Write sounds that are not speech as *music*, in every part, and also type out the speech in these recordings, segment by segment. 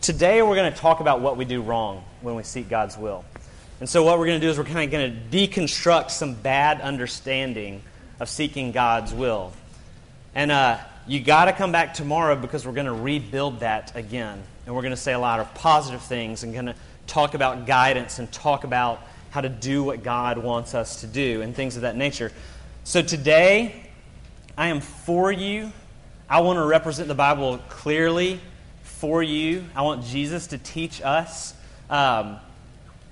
today we're going to talk about what we do wrong when we seek God's will. And so, what we're going to do is we're kind of going to deconstruct some bad understanding of seeking God's will. And uh, you got to come back tomorrow because we're going to rebuild that again. And we're going to say a lot of positive things and going to talk about guidance and talk about how to do what God wants us to do and things of that nature. So, today, I am for you. I want to represent the Bible clearly for you. I want Jesus to teach us. Um,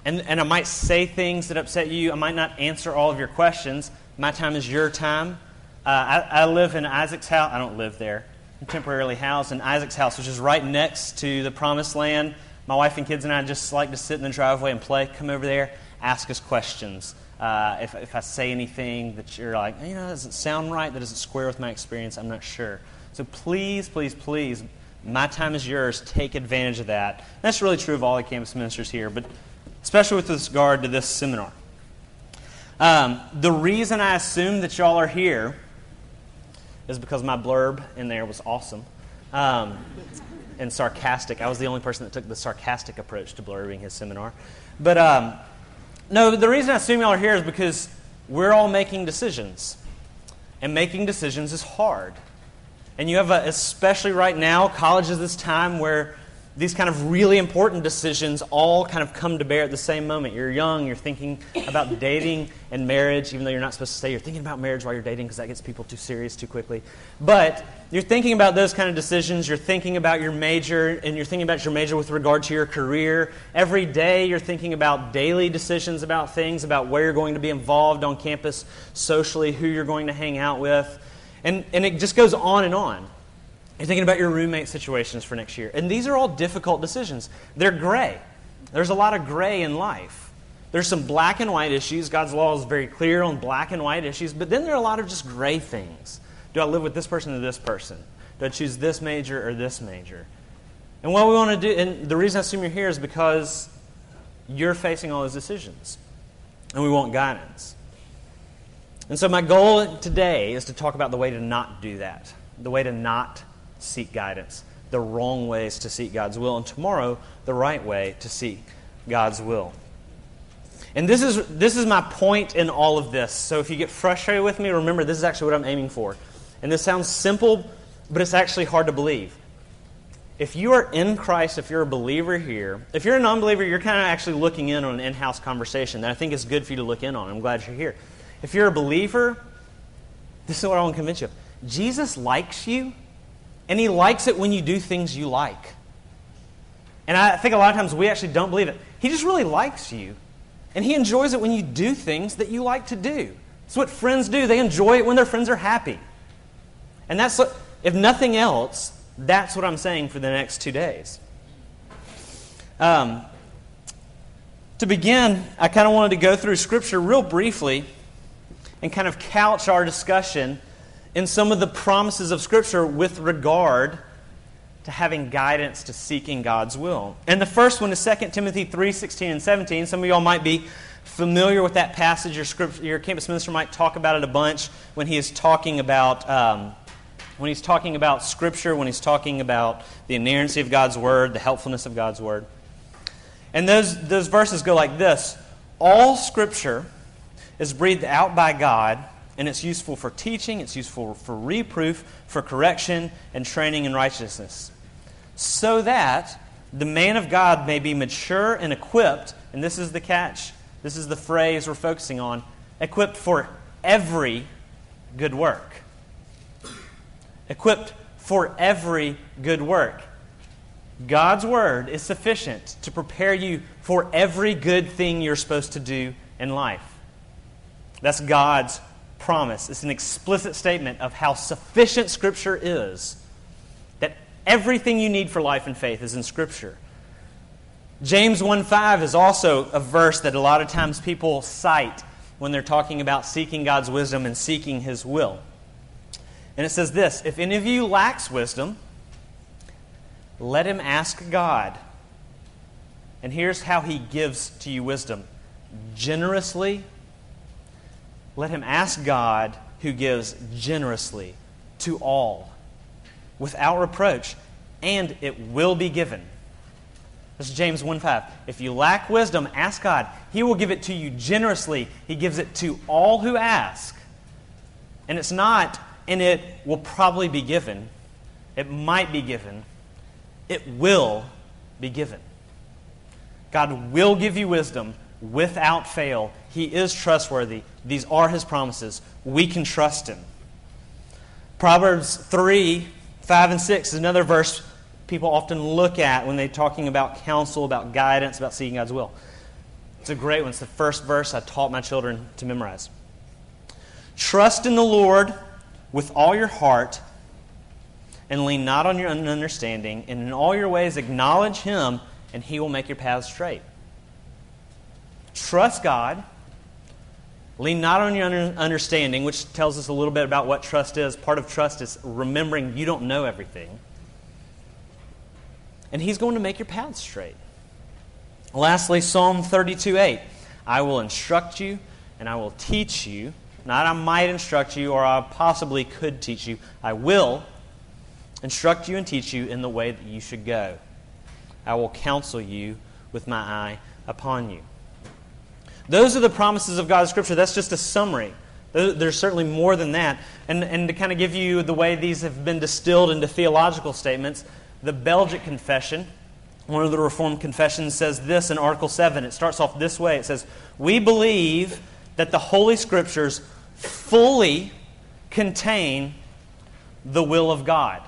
and, and I might say things that upset you. I might not answer all of your questions. My time is your time. Uh, I, I, live in Isaac's house. I don't live there. I'm temporarily housed in Isaac's house, which is right next to the promised land. My wife and kids and I just like to sit in the driveway and play. Come over there, ask us questions. Uh, if, if I say anything that you're like, you know, that doesn't sound right, that doesn't square with my experience, I'm not sure. So please, please, please, my time is yours. Take advantage of that. That's really true of all the campus ministers here, but especially with regard to this seminar. Um, the reason I assume that y'all are here is because my blurb in there was awesome um, and sarcastic. I was the only person that took the sarcastic approach to blurbing his seminar. But um, no, the reason I assume y'all are here is because we're all making decisions. And making decisions is hard. And you have, a, especially right now, college is this time where these kind of really important decisions all kind of come to bear at the same moment. You're young, you're thinking about *laughs* dating and marriage, even though you're not supposed to say you're thinking about marriage while you're dating because that gets people too serious too quickly. But you're thinking about those kind of decisions. You're thinking about your major, and you're thinking about your major with regard to your career. Every day, you're thinking about daily decisions about things, about where you're going to be involved on campus socially, who you're going to hang out with. And, and it just goes on and on. You're thinking about your roommate situations for next year. And these are all difficult decisions. They're gray. There's a lot of gray in life. There's some black and white issues. God's law is very clear on black and white issues, but then there are a lot of just gray things. Do I live with this person or this person? Do I choose this major or this major? And what we want to do, and the reason I assume you're here is because you're facing all those decisions. And we want guidance. And so my goal today is to talk about the way to not do that, the way to not seek guidance, the wrong ways to seek God's will, and tomorrow, the right way to seek God's will. And this is, this is my point in all of this. So if you get frustrated with me, remember this is actually what I'm aiming for. And this sounds simple, but it's actually hard to believe. If you are in Christ, if you're a believer here, if you're a non believer, you're kind of actually looking in on an in house conversation that I think is good for you to look in on. I'm glad you're here. If you're a believer, this is what I want to convince you of. Jesus likes you and He likes it when you do things you like. And I think a lot of times we actually don't believe it. He just really likes you. And He enjoys it when you do things that you like to do. It's what friends do. They enjoy it when their friends are happy. And that's, what, if nothing else, that's what I'm saying for the next two days. Um, to begin, I kind of wanted to go through Scripture real briefly and kind of couch our discussion in some of the promises of Scripture with regard to having guidance to seeking God's will. And the first one is 2 Timothy 3 16 and 17. Some of y'all might be familiar with that passage. Your, script, your campus minister might talk about it a bunch when he is talking about. Um, when he's talking about Scripture, when he's talking about the inerrancy of God's Word, the helpfulness of God's Word. And those, those verses go like this All Scripture is breathed out by God and it's useful for teaching, it's useful for reproof, for correction, and training in righteousness. So that the man of God may be mature and equipped, and this is the catch, this is the phrase we're focusing on equipped for every good work. Equipped for every good work. God's word is sufficient to prepare you for every good thing you're supposed to do in life. That's God's promise. It's an explicit statement of how sufficient Scripture is. That everything you need for life and faith is in Scripture. James 1:5 is also a verse that a lot of times people cite when they're talking about seeking God's wisdom and seeking His will. And it says this If any of you lacks wisdom, let him ask God. And here's how He gives to you wisdom generously let him ask God, who gives generously to all, without reproach, and it will be given. This is James 1 5. If you lack wisdom, ask God. He will give it to you generously. He gives it to all who ask. And it's not, and it will probably be given. It might be given. It will be given. God will give you wisdom without fail. He is trustworthy. These are his promises. We can trust him. Proverbs 3 5 and 6 is another verse people often look at when they're talking about counsel, about guidance, about seeking God's will. It's a great one. It's the first verse I taught my children to memorize. Trust in the Lord with all your heart and lean not on your own understanding, and in all your ways acknowledge Him, and He will make your paths straight. Trust God. Lean not on your understanding, which tells us a little bit about what trust is. Part of trust is remembering you don't know everything. And He's going to make your paths straight. Lastly, Psalm 32 8. I will instruct you and I will teach you. Not I might instruct you or I possibly could teach you. I will instruct you and teach you in the way that you should go. I will counsel you with my eye upon you. Those are the promises of God's Scripture. That's just a summary. There's certainly more than that. And, and to kind of give you the way these have been distilled into theological statements, the Belgic Confession, one of the Reformed confessions, says this in Article 7. It starts off this way it says, We believe that the Holy Scriptures fully contain the will of God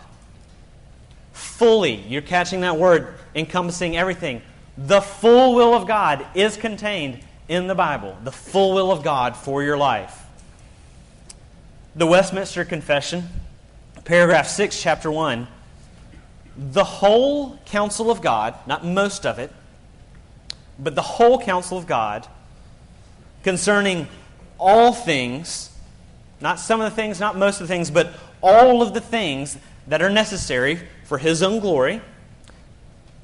fully. You're catching that word, encompassing everything. The full will of God is contained in the Bible. The full will of God for your life. The Westminster Confession, paragraph 6, chapter 1. The whole counsel of God, not most of it, but the whole counsel of God concerning all things, not some of the things, not most of the things, but all of the things that are necessary for His own glory,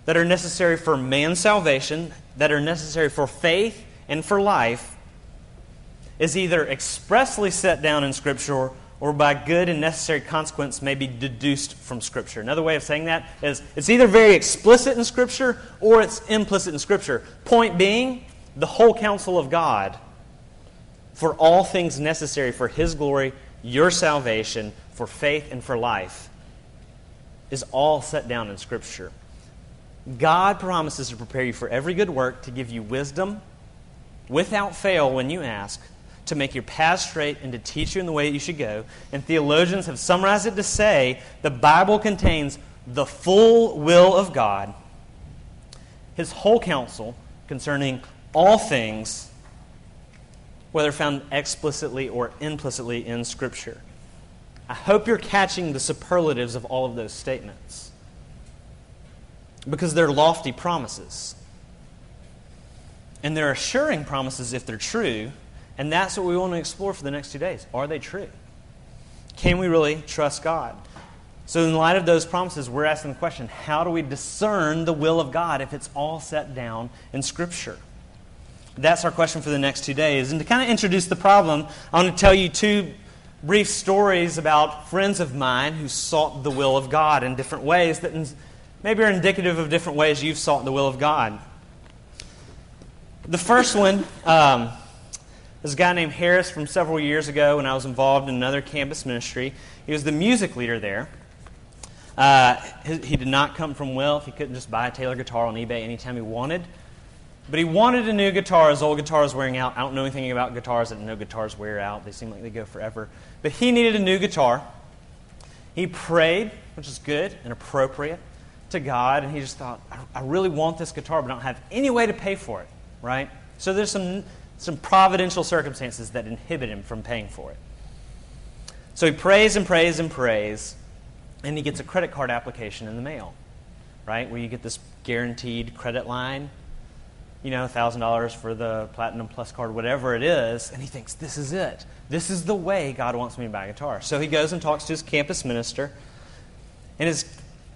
that are necessary for man's salvation, that are necessary for faith and for life, is either expressly set down in Scripture or by good and necessary consequence may be deduced from Scripture. Another way of saying that is it's either very explicit in Scripture or it's implicit in Scripture. Point being, the whole counsel of God for all things necessary for His glory, your salvation, for faith, and for life is all set down in Scripture. God promises to prepare you for every good work, to give you wisdom without fail when you ask, to make your path straight, and to teach you in the way that you should go. And theologians have summarized it to say the Bible contains the full will of God, His whole counsel concerning all things, whether found explicitly or implicitly in Scripture. I hope you're catching the superlatives of all of those statements because they're lofty promises. And they're assuring promises if they're true, and that's what we want to explore for the next two days. Are they true? Can we really trust God? So, in light of those promises, we're asking the question how do we discern the will of God if it's all set down in Scripture? That's our question for the next two days. And to kind of introduce the problem, I want to tell you two brief stories about friends of mine who sought the will of God in different ways that maybe are indicative of different ways you've sought the will of God. The first one um, is a guy named Harris from several years ago when I was involved in another campus ministry. He was the music leader there. Uh, he, did not come from wealth. He couldn't just buy a Taylor guitar on eBay anytime he wanted. But he wanted a new guitar. His old guitar was wearing out. I don't know anything about guitars. I know guitars wear out. They seem like they go forever. But he needed a new guitar. He prayed, which is good and appropriate, to God, and he just thought, I really want this guitar, but I don't have any way to pay for it, right? So there's some, some providential circumstances that inhibit him from paying for it. So he prays and prays and prays, and he gets a credit card application in the mail, right? Where you get this guaranteed credit line you know, $1,000 for the Platinum Plus card, whatever it is, and he thinks, this is it. This is the way God wants me to buy a guitar. So he goes and talks to his campus minister and his,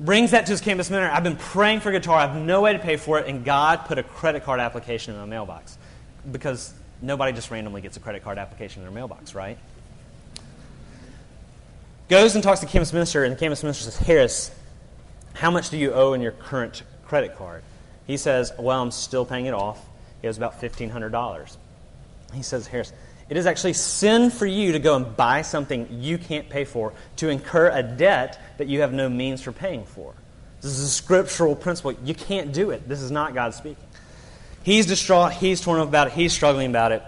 brings that to his campus minister. I've been praying for a guitar. I have no way to pay for it, and God put a credit card application in my mailbox. Because nobody just randomly gets a credit card application in their mailbox, right? Goes and talks to the campus minister, and the campus minister says, Harris, how much do you owe in your current credit card? He says, Well, I'm still paying it off. He owes about $1,500. He says, Harris, it is actually sin for you to go and buy something you can't pay for, to incur a debt that you have no means for paying for. This is a scriptural principle. You can't do it. This is not God speaking. He's distraught. He's torn up about it. He's struggling about it.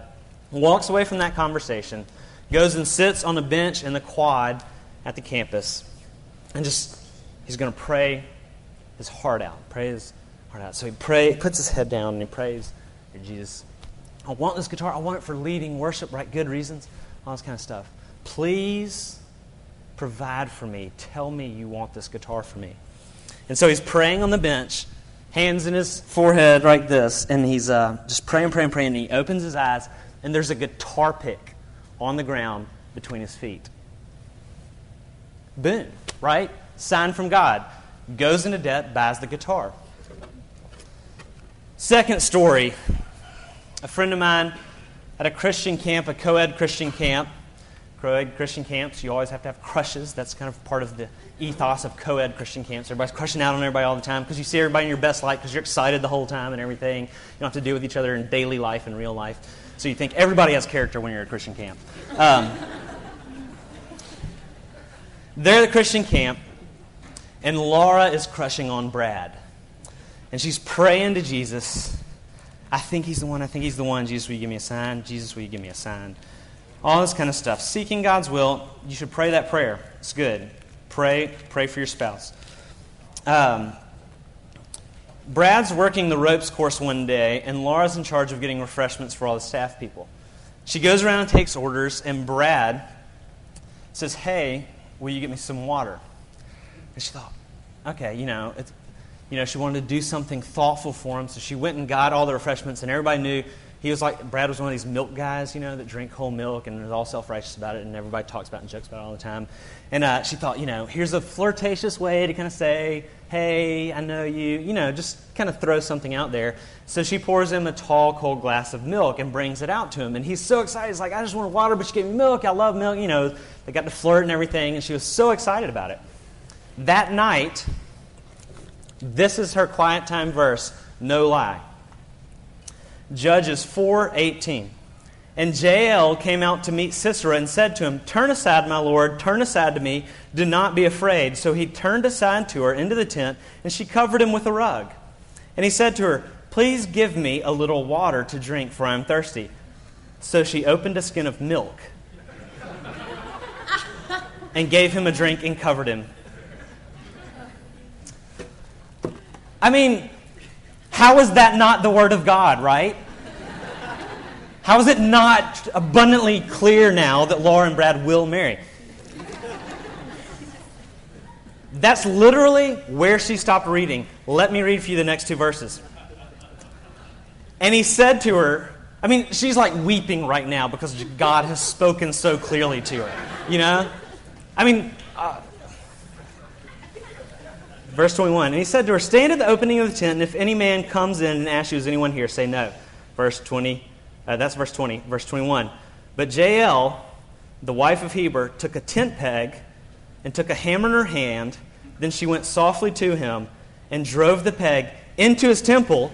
Walks away from that conversation, goes and sits on a bench in the quad at the campus, and just, he's going to pray his heart out. Pray his heart out. So he pray, puts his head down and he prays, Jesus, I want this guitar. I want it for leading worship, right? Good reasons, all this kind of stuff. Please provide for me. Tell me you want this guitar for me. And so he's praying on the bench, hands in his forehead like this, and he's uh, just praying, praying, praying. And he opens his eyes, and there's a guitar pick on the ground between his feet. Boom, right? Sign from God. Goes into debt, buys the guitar. Second story a friend of mine at a Christian camp, a co ed Christian camp. Co ed Christian camps, you always have to have crushes. That's kind of part of the ethos of co ed Christian camps. Everybody's crushing out on everybody all the time because you see everybody in your best light because you're excited the whole time and everything. You don't have to deal with each other in daily life and real life. So you think everybody has character when you're at a Christian camp. Um, they're the Christian camp, and Laura is crushing on Brad. And she's praying to Jesus I think he's the one. I think he's the one. Jesus, will you give me a sign? Jesus, will you give me a sign? All this kind of stuff. Seeking God's will, you should pray that prayer. It's good. Pray, pray for your spouse. Um, Brad's working the ropes course one day, and Laura's in charge of getting refreshments for all the staff people. She goes around and takes orders, and Brad says, Hey, will you get me some water? And she thought, okay, you know, it's, you know, she wanted to do something thoughtful for him. So she went and got all the refreshments, and everybody knew he was like, Brad was one of these milk guys, you know, that drink whole milk and is all self righteous about it, and everybody talks about it and jokes about it all the time. And uh, she thought, you know, here's a flirtatious way to kind of say, hey, I know you, you know, just kind of throw something out there. So she pours him a tall, cold glass of milk and brings it out to him. And he's so excited. He's like, I just want water, but you gave me milk. I love milk. You know, they got to flirt and everything. And she was so excited about it. That night, this is her quiet time verse, no lie. Judges 4:18. And Jael came out to meet Sisera and said to him, Turn aside, my lord, turn aside to me, do not be afraid. So he turned aside to her into the tent, and she covered him with a rug. And he said to her, Please give me a little water to drink, for I am thirsty. So she opened a skin of milk *laughs* and gave him a drink and covered him. I mean, how is that not the Word of God, right? How is it not abundantly clear now that Laura and Brad will marry? That's literally where she stopped reading. Let me read for you the next two verses. And he said to her, I mean, she's like weeping right now because God has spoken so clearly to her. You know? I mean, uh, Verse 21 And he said to her, Stand at the opening of the tent, and if any man comes in and asks you, Is anyone here? say no. Verse 20, uh, that's verse 20. Verse 21. But Jael, the wife of Heber, took a tent peg and took a hammer in her hand. Then she went softly to him and drove the peg into his temple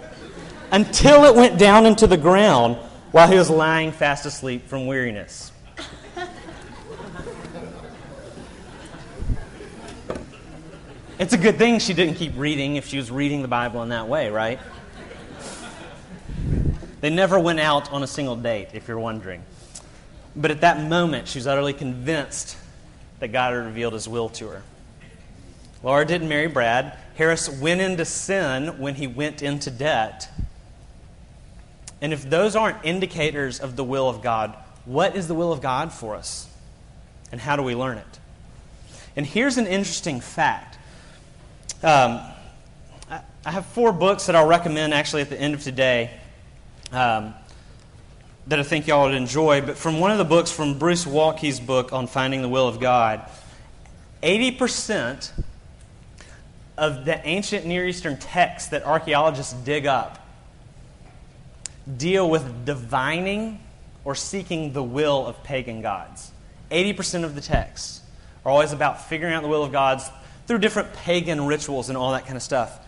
until it went down into the ground while he was lying fast asleep from weariness. It's a good thing she didn't keep reading if she was reading the Bible in that way, right? They never went out on a single date, if you're wondering. But at that moment, she was utterly convinced that God had revealed his will to her. Laura didn't marry Brad. Harris went into sin when he went into debt. And if those aren't indicators of the will of God, what is the will of God for us? And how do we learn it? And here's an interesting fact um, I have four books that I'll recommend actually at the end of today um, that I think y'all would enjoy. But from one of the books, from Bruce Waltke's book on finding the will of God, 80% of the ancient Near Eastern texts that archaeologists dig up deal with divining or seeking the will of pagan gods. 80% of the texts are always about figuring out the will of gods through different pagan rituals and all that kind of stuff.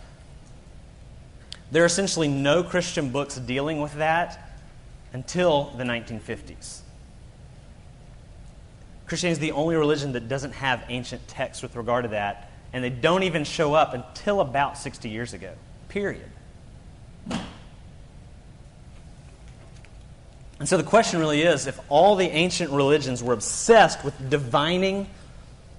There are essentially no Christian books dealing with that until the 1950s. Christianity is the only religion that doesn't have ancient texts with regard to that, and they don't even show up until about 60 years ago, period. And so the question really is if all the ancient religions were obsessed with divining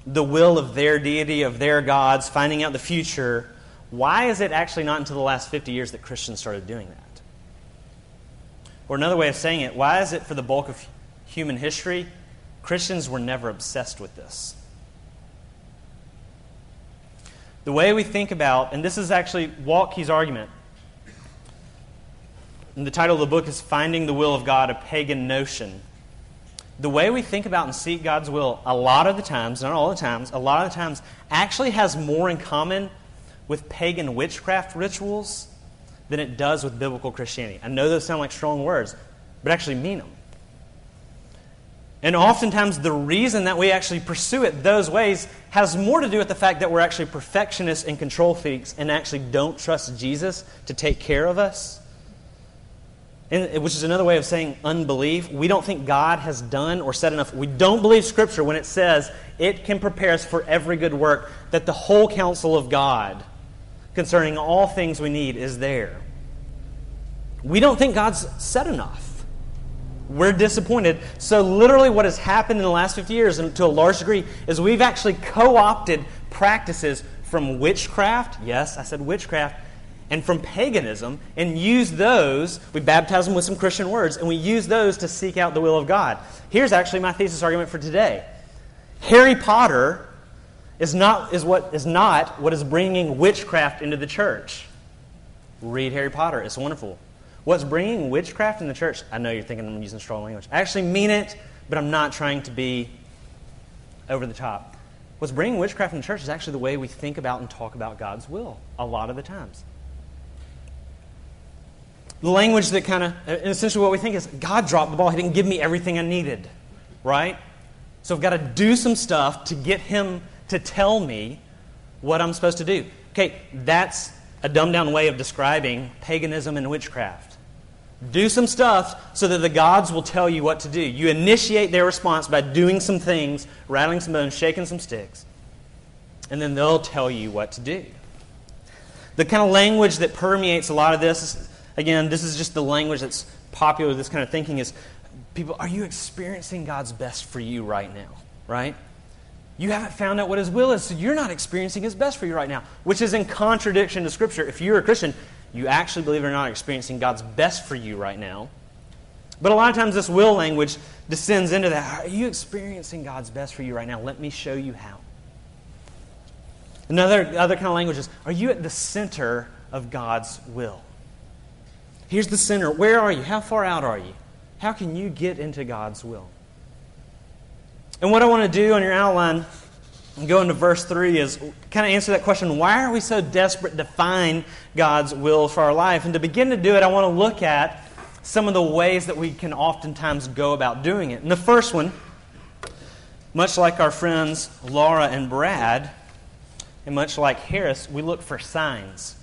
the will of their deity, of their gods, finding out the future, why is it actually not until the last 50 years that Christians started doing that? Or another way of saying it, why is it for the bulk of human history, Christians were never obsessed with this? The way we think about, and this is actually Waltke's argument, and the title of the book is Finding the Will of God, a Pagan Notion. The way we think about and seek God's will, a lot of the times, not all the times, a lot of the times, actually has more in common with pagan witchcraft rituals than it does with biblical Christianity. I know those sound like strong words, but actually mean them. And oftentimes, the reason that we actually pursue it those ways has more to do with the fact that we're actually perfectionists and control freaks and actually don't trust Jesus to take care of us and, which is another way of saying unbelief. We don't think God has done or said enough. We don't believe Scripture when it says it can prepare us for every good work, that the whole counsel of God concerning all things we need is there. We don't think God's said enough. We're disappointed. So, literally, what has happened in the last 50 years, and to a large degree, is we've actually co opted practices from witchcraft. Yes, I said witchcraft and from paganism and use those, we baptize them with some Christian words, and we use those to seek out the will of God. Here's actually my thesis argument for today Harry Potter is not, is what, is not what is bringing witchcraft into the church. Read Harry Potter, it's wonderful. What's bringing witchcraft in the church? I know you're thinking I'm using strong language. I actually mean it, but I'm not trying to be over the top. What's bringing witchcraft in the church is actually the way we think about and talk about God's will a lot of the times the language that kind uh, of, essentially what we think is God dropped the ball. He didn't give me everything I needed, right? So I've got to do some stuff to get Him to tell me what I'm supposed to do. Okay, that's a dumbed down way of describing paganism and witchcraft. Do some stuff so that the gods will tell you what to do. You initiate their response by doing some things, rattling some bones, shaking some sticks, and then they'll tell you what to do. The kind of language that permeates a lot of this Again, this is just the language that's popular, this kind of thinking is people, are you experiencing God's best for you right now? Right? You haven't found out what His will is, so you're not experiencing His best for you right now, which is in contradiction to Scripture. If you're a Christian, you actually believe or not experiencing God's best for you right now. But a lot of times this will language descends into that. Are you experiencing God's best for you right now? Let me show you how. Another other kind of language is are you at the center of God's will? Here's the center. Where are you? How far out are you? How can you get into God's will? And what I want to do on your outline and go into verse 3 is kind of answer that question why are we so desperate to find God's will for our life? And to begin to do it, I want to look at some of the ways that we can oftentimes go about doing it. And the first one, much like our friends Laura and Brad, and much like Harris, we look for signs.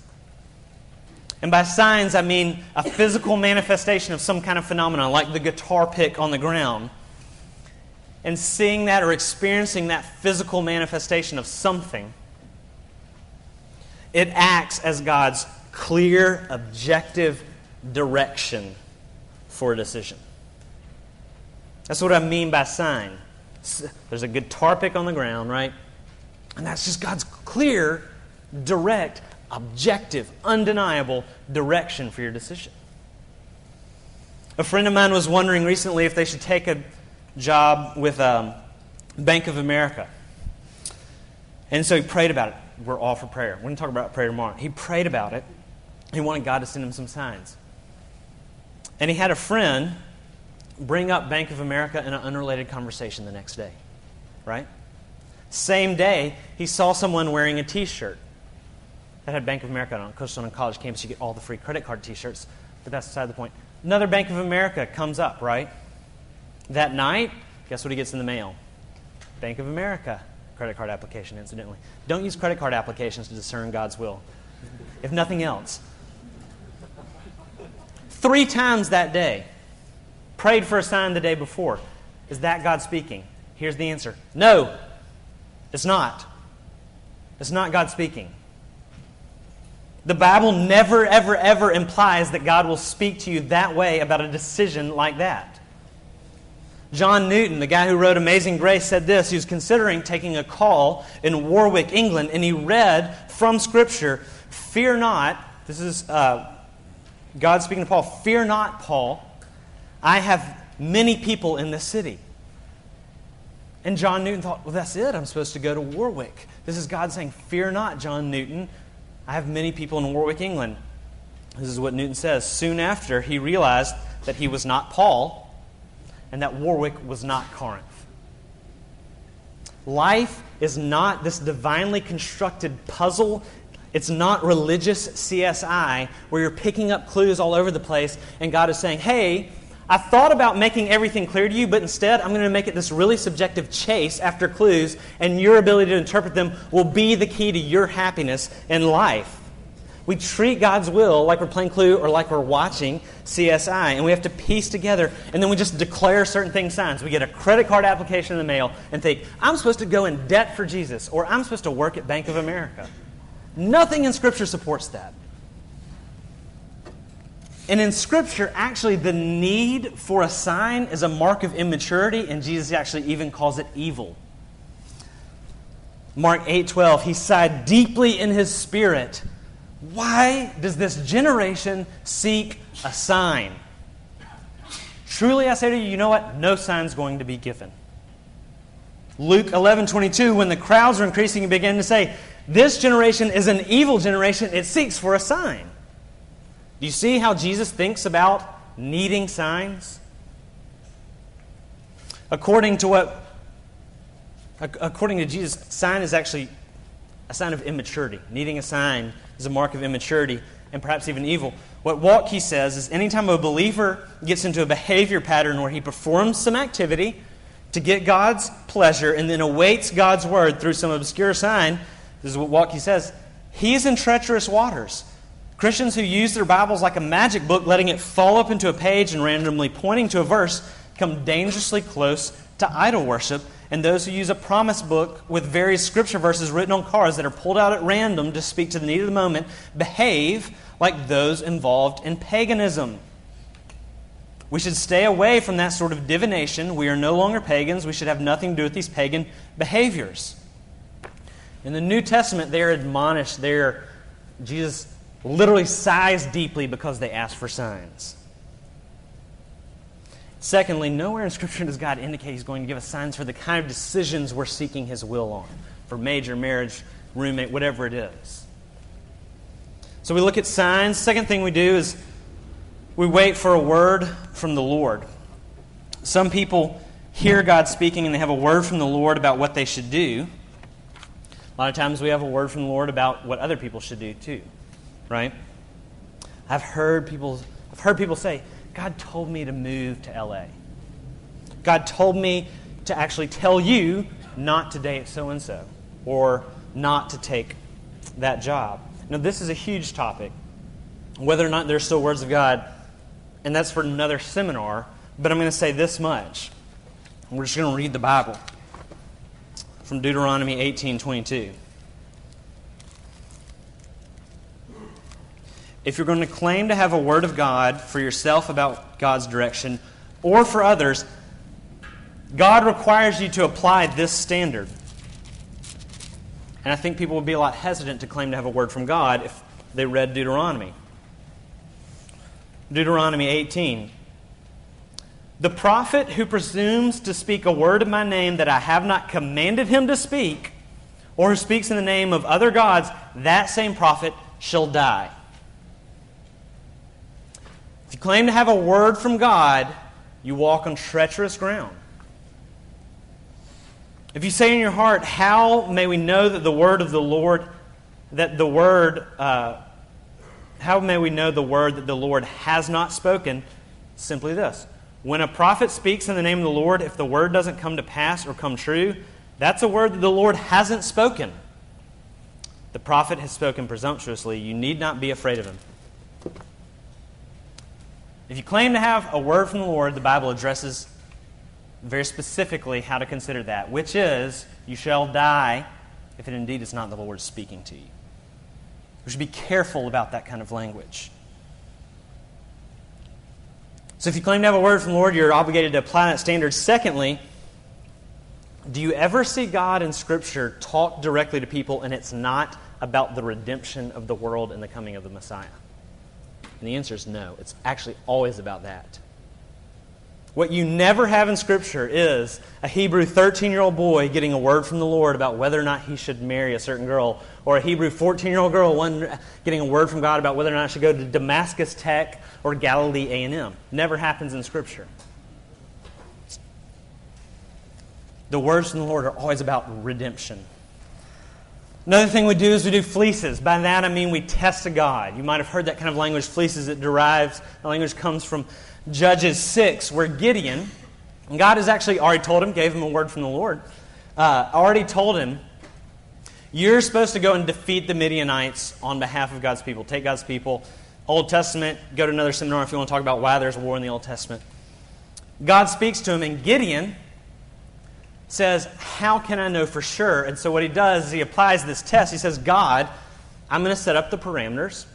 And by signs, I mean a physical manifestation of some kind of phenomenon, like the guitar pick on the ground. And seeing that or experiencing that physical manifestation of something, it acts as God's clear, objective direction for a decision. That's what I mean by sign. There's a guitar pick on the ground, right? And that's just God's clear, direct objective, undeniable direction for your decision. A friend of mine was wondering recently if they should take a job with um, Bank of America. And so he prayed about it. We're all for prayer. We're going to talk about prayer tomorrow. He prayed about it. He wanted God to send him some signs. And he had a friend bring up Bank of America in an unrelated conversation the next day. Right? Same day, he saw someone wearing a t shirt that had Bank of America on. it. course, on a college campus, you get all the free credit card t shirts, but that's beside the point. Another Bank of America comes up, right? That night, guess what he gets in the mail? Bank of America credit card application, incidentally. Don't use credit card applications to discern God's will, if nothing else. three times that day, prayed for a sign the day before. Is that God speaking? Here's the answer No, it's not. It's not God speaking. The Bible never, ever, ever implies that God will speak to you that way about a decision like that. John Newton, the guy who wrote Amazing Grace, said this. He was considering taking a call in Warwick, England, and he read from Scripture, Fear not. This is uh, God speaking to Paul. Fear not, Paul. I have many people in this city. And John Newton thought, well, that's it. I'm supposed to go to Warwick. This is God saying, Fear not, John Newton. I have many people in Warwick, England. This is what Newton says. Soon after, he realized that he was not Paul and that Warwick was not Corinth. Life is not this divinely constructed puzzle. It's not religious CSI where you're picking up clues all over the place and God is saying, hey, I thought about making everything clear to you, but instead I'm going to make it this really subjective chase after clues, and your ability to interpret them will be the key to your happiness in life. We treat God's will like we're playing Clue or like we're watching CSI, and we have to piece together, and then we just declare certain things signs. We get a credit card application in the mail and think, I'm supposed to go in debt for Jesus, or I'm supposed to work at Bank of America. Nothing in Scripture supports that. And in Scripture, actually, the need for a sign is a mark of immaturity, and Jesus actually even calls it evil. Mark 8:12, he sighed deeply in his spirit. Why does this generation seek a sign? Truly I say to you, you know what? No sign's going to be given. Luke 11, 22, when the crowds are increasing, he began to say, This generation is an evil generation. It seeks for a sign. Do you see how Jesus thinks about needing signs? According to what according to Jesus, sign is actually a sign of immaturity. Needing a sign is a mark of immaturity and perhaps even evil. What Waltke says is anytime a believer gets into a behavior pattern where he performs some activity to get God's pleasure and then awaits God's word through some obscure sign, this is what Waltke says, he's in treacherous waters. Christians who use their Bibles like a magic book, letting it fall up into a page and randomly pointing to a verse, come dangerously close to idol worship. And those who use a promise book with various scripture verses written on cards that are pulled out at random to speak to the need of the moment behave like those involved in paganism. We should stay away from that sort of divination. We are no longer pagans. We should have nothing to do with these pagan behaviors. In the New Testament, they are admonished. They're, Jesus literally sighs deeply because they ask for signs. Secondly, nowhere in Scripture does God indicate He's going to give us signs for the kind of decisions we're seeking His will on, for major, marriage, roommate, whatever it is. So we look at signs. Second thing we do is we wait for a word from the Lord. Some people hear God speaking and they have a word from the Lord about what they should do. A lot of times we have a word from the Lord about what other people should do too right? I've heard people, I've heard people say, God told me to move to LA. God told me to actually tell you not to date so and so or not to take that job. Now, this is a huge topic, whether or not there's still words of God, and that's for another seminar, but I'm going to say this much. We're just going to read the Bible from Deuteronomy 18 22. If you're going to claim to have a word of God for yourself about God's direction or for others, God requires you to apply this standard. And I think people would be a lot hesitant to claim to have a word from God if they read Deuteronomy. Deuteronomy 18. The prophet who presumes to speak a word of my name that I have not commanded him to speak, or who speaks in the name of other gods, that same prophet shall die. If you claim to have a word from God, you walk on treacherous ground. If you say in your heart, How may we know that the word of the Lord, that the word, uh, how may we know the word that the Lord has not spoken? Simply this. When a prophet speaks in the name of the Lord, if the word doesn't come to pass or come true, that's a word that the Lord hasn't spoken. The prophet has spoken presumptuously. You need not be afraid of him. If you claim to have a word from the Lord, the Bible addresses very specifically how to consider that, which is, you shall die if it indeed is not the Lord speaking to you. We should be careful about that kind of language. So if you claim to have a word from the Lord, you're obligated to apply that standard. Secondly, do you ever see God in Scripture talk directly to people and it's not about the redemption of the world and the coming of the Messiah? And the answer is no. It's actually always about that. What you never have in Scripture is a Hebrew 13 year old boy getting a word from the Lord about whether or not he should marry a certain girl, or a Hebrew 14 year old girl getting a word from God about whether or not she should go to Damascus Tech or Galilee A&M. Never happens in Scripture. The words from the Lord are always about redemption. Another thing we do is we do fleeces. By that I mean we test a God. You might have heard that kind of language, fleeces. It derives, the language comes from Judges 6, where Gideon, God has actually already told him, gave him a word from the Lord, uh, already told him, you're supposed to go and defeat the Midianites on behalf of God's people. Take God's people. Old Testament, go to another seminar if you want to talk about why there's war in the Old Testament. God speaks to him, and Gideon says, How can I know for sure? And so what he does is he applies this test. He says, God, I'm going to set up the parameters.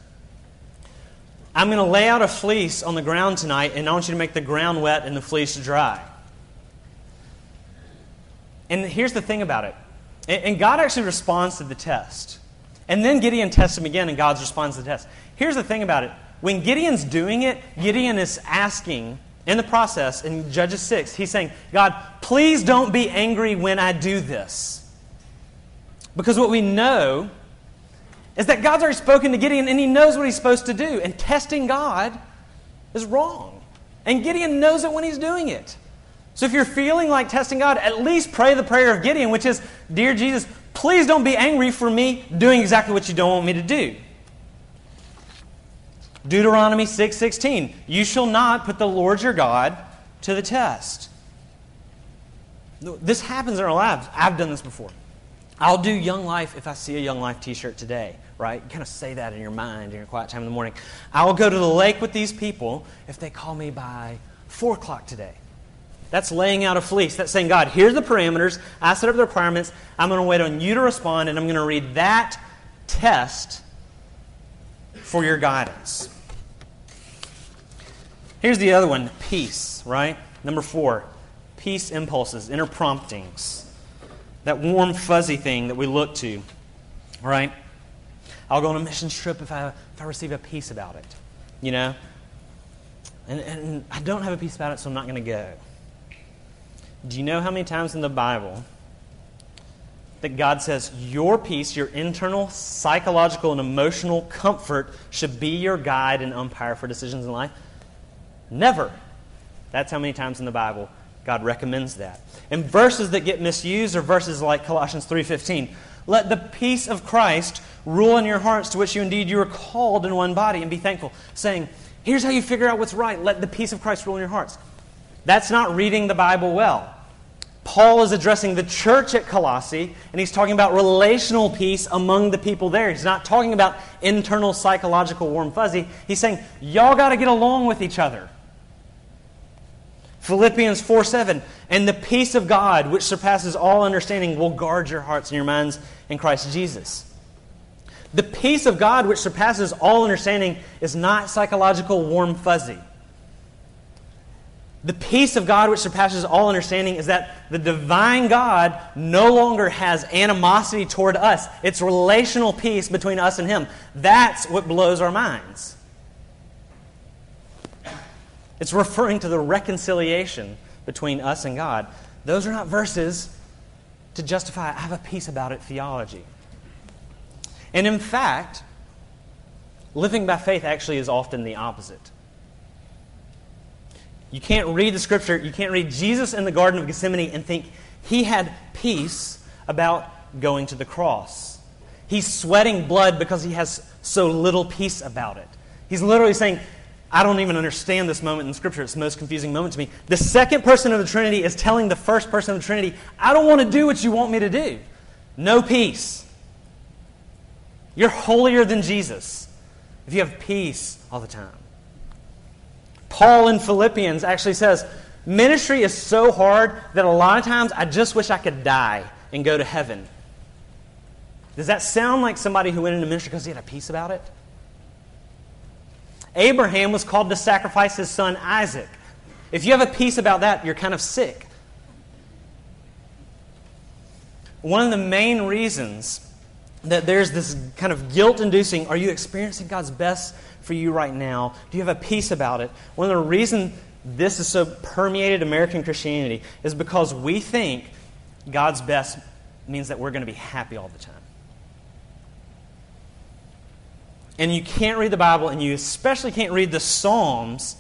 I'm going to lay out a fleece on the ground tonight, and I want you to make the ground wet and the fleece dry. And here's the thing about it. And God actually responds to the test. And then Gideon tests him again, and God responds to the test. Here's the thing about it. When Gideon's doing it, Gideon is asking in the process, in Judges 6, he's saying, God, please don't be angry when I do this. Because what we know is that God's already spoken to Gideon and he knows what he's supposed to do. And testing God is wrong. And Gideon knows it when he's doing it. So if you're feeling like testing God, at least pray the prayer of Gideon, which is, Dear Jesus, please don't be angry for me doing exactly what you don't want me to do. Deuteronomy 6:16, 6, you shall not put the Lord your God to the test. This happens in our lives. I've done this before. I'll do Young Life if I see a Young Life t shirt today, right? You kind of say that in your mind in your quiet time in the morning. I'll go to the lake with these people if they call me by 4 o'clock today. That's laying out a fleece. That's saying, God, here's the parameters. I set up the requirements. I'm going to wait on you to respond, and I'm going to read that test for your guidance. Here's the other one peace, right? Number four, peace impulses, inner promptings. That warm, fuzzy thing that we look to, right? I'll go on a mission trip if I, if I receive a peace about it, you know? And, and I don't have a peace about it, so I'm not going to go. Do you know how many times in the Bible that God says your peace, your internal psychological and emotional comfort should be your guide and umpire for decisions in life? Never. That's how many times in the Bible God recommends that. And verses that get misused are verses like Colossians 3:15. Let the peace of Christ rule in your hearts to which you indeed you are called in one body and be thankful, saying, here's how you figure out what's right. Let the peace of Christ rule in your hearts. That's not reading the Bible well. Paul is addressing the church at Colossae, and he's talking about relational peace among the people there. He's not talking about internal psychological warm fuzzy. He's saying, y'all got to get along with each other. Philippians 4 7. And the peace of God, which surpasses all understanding, will guard your hearts and your minds in Christ Jesus. The peace of God, which surpasses all understanding, is not psychological warm fuzzy. The peace of God, which surpasses all understanding, is that the divine God no longer has animosity toward us. It's relational peace between us and Him. That's what blows our minds. It's referring to the reconciliation between us and God. Those are not verses to justify, I have a peace about it theology. And in fact, living by faith actually is often the opposite. You can't read the scripture, you can't read Jesus in the Garden of Gethsemane and think he had peace about going to the cross. He's sweating blood because he has so little peace about it. He's literally saying, I don't even understand this moment in Scripture. It's the most confusing moment to me. The second person of the Trinity is telling the first person of the Trinity, I don't want to do what you want me to do. No peace. You're holier than Jesus if you have peace all the time. Paul in Philippians actually says, Ministry is so hard that a lot of times I just wish I could die and go to heaven. Does that sound like somebody who went into ministry because he had a peace about it? Abraham was called to sacrifice his son Isaac. If you have a peace about that, you're kind of sick. One of the main reasons that there's this kind of guilt inducing are you experiencing God's best for you right now? Do you have a peace about it? One of the reasons this is so permeated American Christianity is because we think God's best means that we're going to be happy all the time. And you can't read the Bible, and you especially can't read the Psalms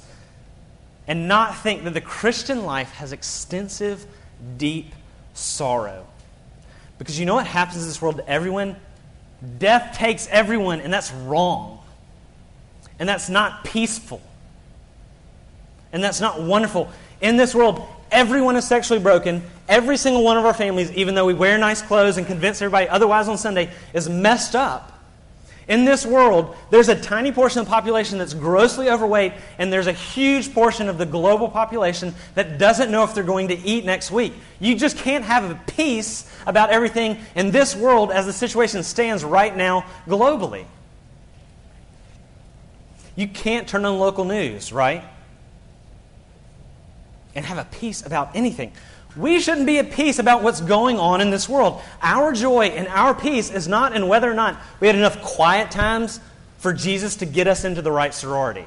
and not think that the Christian life has extensive, deep sorrow. Because you know what happens in this world to everyone? Death takes everyone, and that's wrong. And that's not peaceful. And that's not wonderful. In this world, everyone is sexually broken. Every single one of our families, even though we wear nice clothes and convince everybody otherwise on Sunday, is messed up. In this world, there's a tiny portion of the population that's grossly overweight, and there's a huge portion of the global population that doesn't know if they're going to eat next week. You just can't have a peace about everything in this world as the situation stands right now globally. You can't turn on local news, right? And have a peace about anything. We shouldn't be at peace about what's going on in this world. Our joy and our peace is not in whether or not we had enough quiet times for Jesus to get us into the right sorority.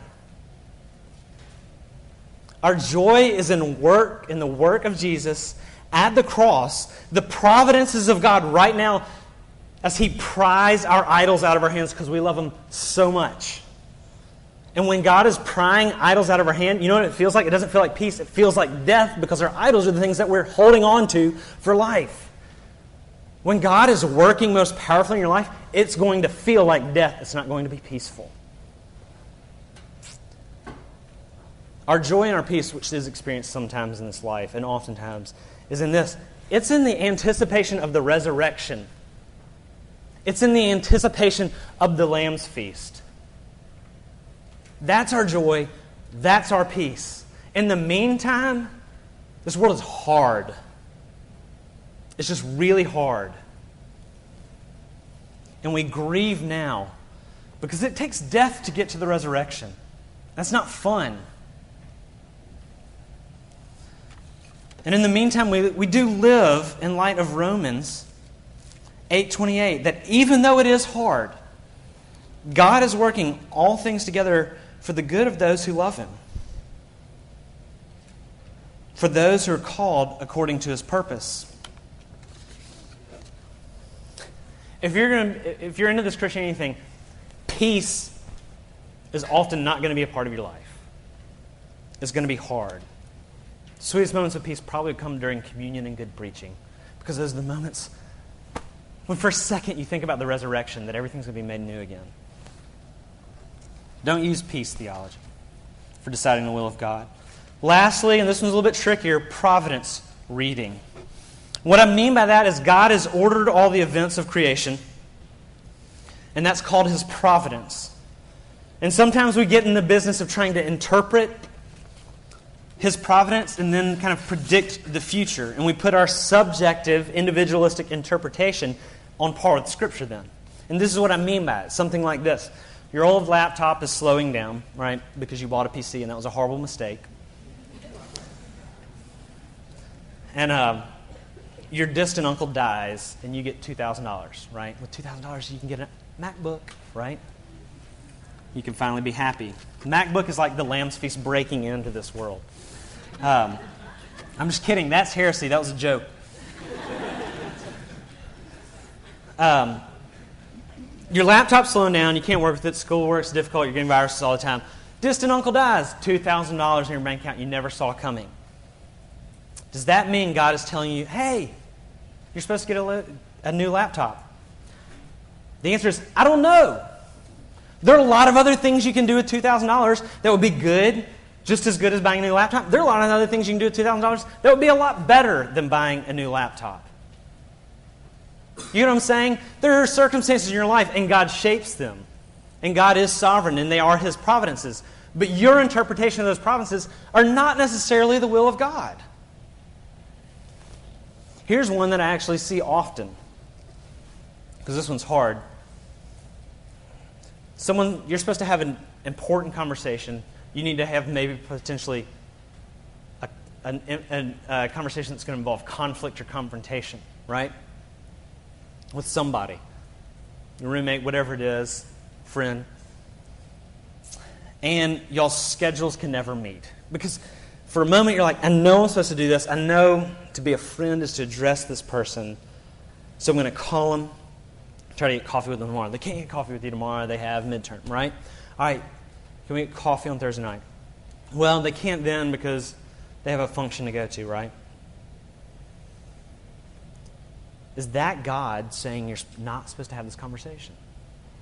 Our joy is in work, in the work of Jesus at the cross, the providences of God right now as He pries our idols out of our hands because we love them so much. And when God is prying idols out of our hand, you know what it feels like? It doesn't feel like peace. It feels like death because our idols are the things that we're holding on to for life. When God is working most powerfully in your life, it's going to feel like death. It's not going to be peaceful. Our joy and our peace, which is experienced sometimes in this life and oftentimes, is in this it's in the anticipation of the resurrection, it's in the anticipation of the Lamb's feast. That's our joy. That's our peace. In the meantime, this world is hard. It's just really hard. And we grieve now because it takes death to get to the resurrection. That's not fun. And in the meantime, we, we do live in light of Romans 8:28 that even though it is hard, God is working all things together for the good of those who love him, for those who are called according to his purpose. If you're, gonna, if you're into this Christianity thing, peace is often not going to be a part of your life. It's going to be hard. Sweetest moments of peace probably come during communion and good preaching because those are the moments when for a second you think about the resurrection, that everything's going to be made new again. Don't use peace theology for deciding the will of God. Lastly, and this one's a little bit trickier, providence reading. What I mean by that is God has ordered all the events of creation, and that's called His providence. And sometimes we get in the business of trying to interpret His providence and then kind of predict the future. And we put our subjective, individualistic interpretation on par with Scripture then. And this is what I mean by it something like this your old laptop is slowing down, right, because you bought a PC and that was a horrible mistake. And uh, your distant uncle dies and you get $2,000, right? With $2,000, you can get a MacBook, right? You can finally be happy. MacBook is like the Lamb's Feast breaking into this world. Um, I'm just kidding. That's heresy. That was a joke. Um, your laptop's slowing down, you can't work with it, schoolwork's difficult, you're getting viruses all the time. Distant uncle dies, $2,000 in your bank account you never saw coming. Does that mean God is telling you, hey, you're supposed to get a, a new laptop? The answer is, I don't know. There are a lot of other things you can do with $2,000 that would be good, just as good as buying a new laptop. There are a lot of other things you can do with $2,000 that would be a lot better than buying a new laptop. You know what I'm saying? There are circumstances in your life, and God shapes them. And God is sovereign, and they are His providences. But your interpretation of those providences are not necessarily the will of God. Here's one that I actually see often, because this one's hard. Someone, you're supposed to have an important conversation. You need to have maybe potentially a, a, a conversation that's going to involve conflict or confrontation, right? With somebody, your roommate, whatever it is, friend. And y'all's schedules can never meet. Because for a moment you're like, I know I'm supposed to do this. I know to be a friend is to address this person. So I'm going to call them, try to get coffee with them tomorrow. They can't get coffee with you tomorrow. They have midterm, right? All right, can we get coffee on Thursday night? Well, they can't then because they have a function to go to, right? Is that God saying you're not supposed to have this conversation?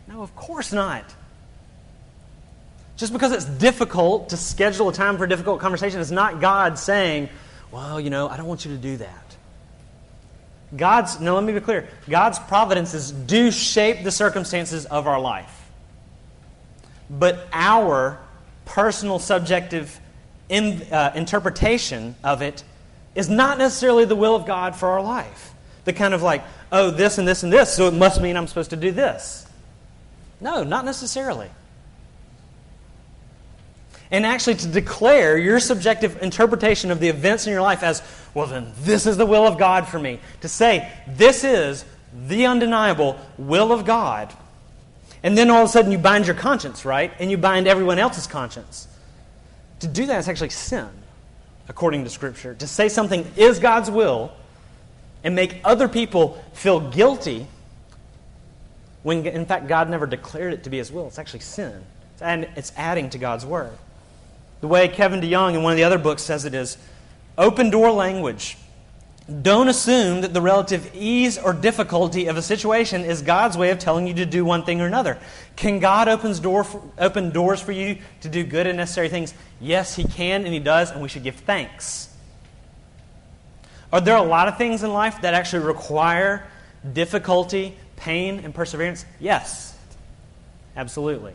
No, of course not. Just because it's difficult to schedule a time for a difficult conversation is not God saying, well, you know, I don't want you to do that. God's, no, let me be clear. God's providences do shape the circumstances of our life. But our personal, subjective in, uh, interpretation of it is not necessarily the will of God for our life. The kind of like, oh, this and this and this, so it must mean I'm supposed to do this. No, not necessarily. And actually, to declare your subjective interpretation of the events in your life as, well, then this is the will of God for me. To say, this is the undeniable will of God. And then all of a sudden you bind your conscience, right? And you bind everyone else's conscience. To do that is actually sin, according to Scripture. To say something is God's will and make other people feel guilty when, in fact, God never declared it to be His will. It's actually sin. And it's adding to God's Word. The way Kevin DeYoung in one of the other books says it is open door language. Don't assume that the relative ease or difficulty of a situation is God's way of telling you to do one thing or another. Can God opens door for, open doors for you to do good and necessary things? Yes, He can and He does, and we should give thanks. Are there a lot of things in life that actually require difficulty, pain, and perseverance? Yes, absolutely.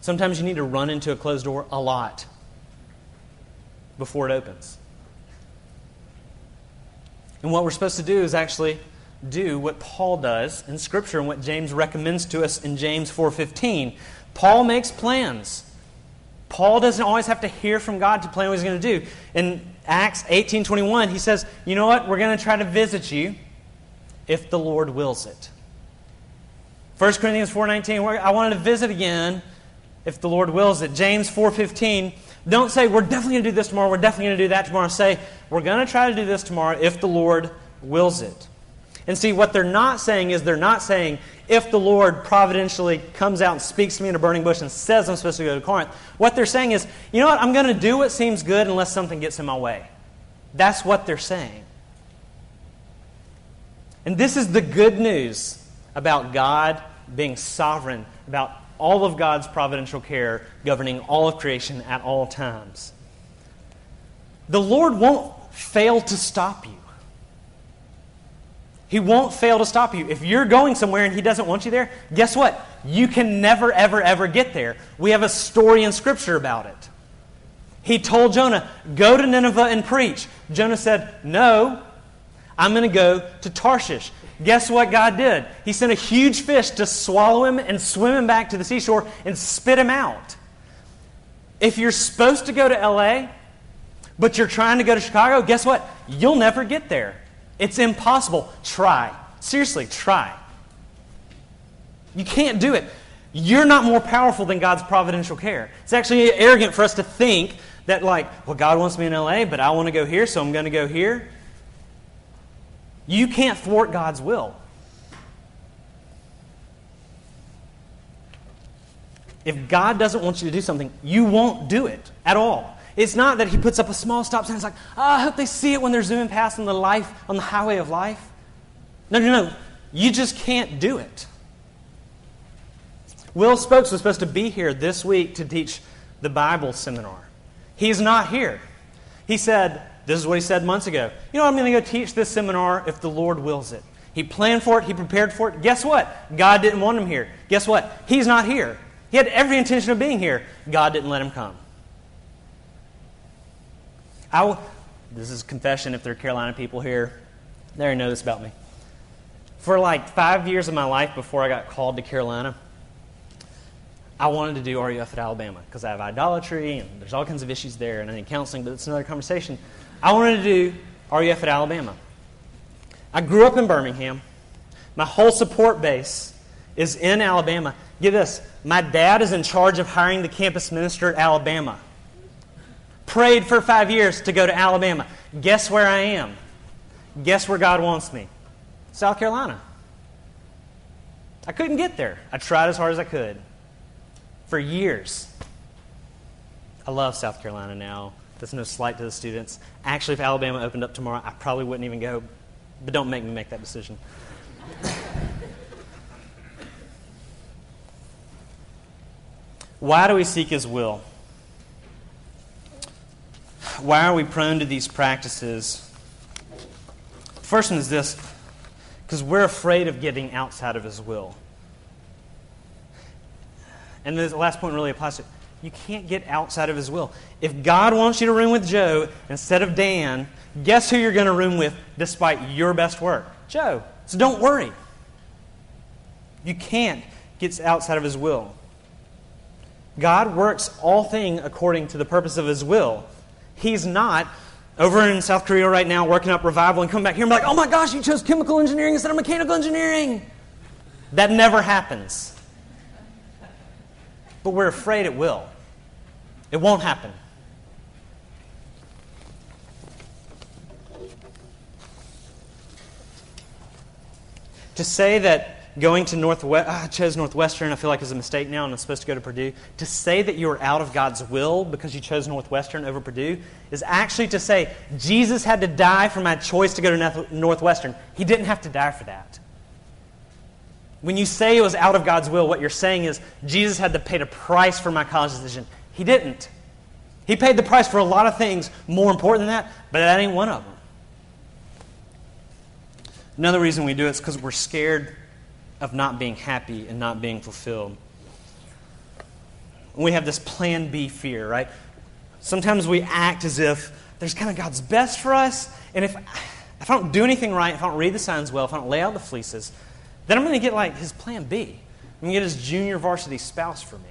Sometimes you need to run into a closed door a lot before it opens. And what we're supposed to do is actually do what Paul does in scripture and what James recommends to us in James 4:15. Paul makes plans. Paul doesn't always have to hear from God to plan what he's going to do. In Acts 18:21, he says, "You know what? We're going to try to visit you if the Lord wills it." 1 Corinthians 4:19, I wanted to visit again if the Lord wills it. James 4:15, don't say we're definitely going to do this tomorrow, we're definitely going to do that tomorrow. Say we're going to try to do this tomorrow if the Lord wills it. And see what they're not saying is they're not saying if the Lord providentially comes out and speaks to me in a burning bush and says I'm supposed to go to Corinth. What they're saying is, you know what? I'm going to do what seems good unless something gets in my way. That's what they're saying. And this is the good news about God being sovereign, about all of God's providential care governing all of creation at all times. The Lord won't fail to stop you. He won't fail to stop you. If you're going somewhere and He doesn't want you there, guess what? You can never, ever, ever get there. We have a story in Scripture about it. He told Jonah, Go to Nineveh and preach. Jonah said, No, I'm going to go to Tarshish. Guess what God did? He sent a huge fish to swallow him and swim him back to the seashore and spit him out. If you're supposed to go to LA, but you're trying to go to Chicago, guess what? You'll never get there. It's impossible. Try. Seriously, try. You can't do it. You're not more powerful than God's providential care. It's actually arrogant for us to think that, like, well, God wants me in LA, but I want to go here, so I'm going to go here. You can't thwart God's will. If God doesn't want you to do something, you won't do it at all. It's not that He puts up a small stop sign. It's like, oh, I hope they see it when they're zooming past on the life on the highway of life. No, no, no. You just can't do it. Will Spokes was supposed to be here this week to teach the Bible seminar. He's not here. He said, this is what he said months ago. You know, what I'm going to go teach this seminar if the Lord wills it. He planned for it, he prepared for it. Guess what? God didn't want him here. Guess what? He's not here. He had every intention of being here. God didn't let him come. This is confession if there are Carolina people here. They already know this about me. For like five years of my life before I got called to Carolina, I wanted to do RUF at Alabama because I have idolatry and there's all kinds of issues there and I need counseling, but it's another conversation. I wanted to do RUF at Alabama. I grew up in Birmingham. My whole support base is in Alabama. Get this my dad is in charge of hiring the campus minister at Alabama. Prayed for five years to go to Alabama. Guess where I am? Guess where God wants me? South Carolina. I couldn't get there. I tried as hard as I could for years. I love South Carolina now. That's no slight to the students. Actually, if Alabama opened up tomorrow, I probably wouldn't even go. But don't make me make that decision. *laughs* Why do we seek His will? Why are we prone to these practices? First one is this because we're afraid of getting outside of His will. And the last point really applies to you can't get outside of His will. If God wants you to room with Joe instead of Dan, guess who you're going to room with despite your best work? Joe. So don't worry. You can't get outside of His will. God works all things according to the purpose of His will. He's not over in South Korea right now working up revival and come back here and be like, oh my gosh, you chose chemical engineering instead of mechanical engineering. That never happens. But we're afraid it will. It won't happen. To say that going to Northwest, ah, I chose Northwestern, I feel like is a mistake now, and I'm supposed to go to Purdue. To say that you are out of God's will because you chose Northwestern over Purdue is actually to say Jesus had to die for my choice to go to Northwestern. He didn't have to die for that. When you say it was out of God's will, what you're saying is Jesus had to pay the price for my college decision. He didn't. He paid the price for a lot of things more important than that, but that ain't one of them. Another reason we do it is because we're scared of not being happy and not being fulfilled. We have this plan B fear, right? Sometimes we act as if there's kind of God's best for us, and if, if I don't do anything right, if I don't read the signs well, if I don't lay out the fleeces, then I'm going to get like his plan B. I'm going to get his junior varsity spouse for me.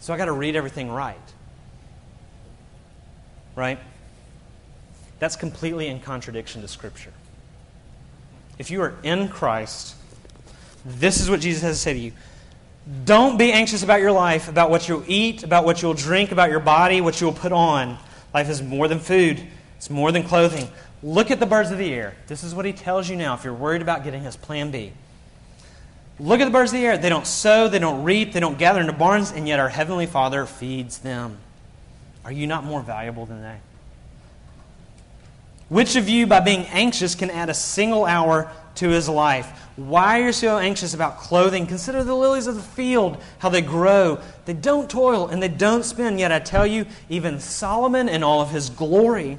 So I got to read everything right. Right? That's completely in contradiction to Scripture. If you are in Christ, this is what Jesus has to say to you. Don't be anxious about your life, about what you'll eat, about what you'll drink, about your body, what you will put on. Life is more than food, it's more than clothing. Look at the birds of the air. This is what he tells you now if you're worried about getting his plan B. Look at the birds of the air. They don't sow, they don't reap, they don't gather into barns, and yet our Heavenly Father feeds them. Are you not more valuable than they? Which of you, by being anxious, can add a single hour to his life? Why are you so anxious about clothing? Consider the lilies of the field, how they grow. They don't toil and they don't spin. Yet I tell you, even Solomon in all of his glory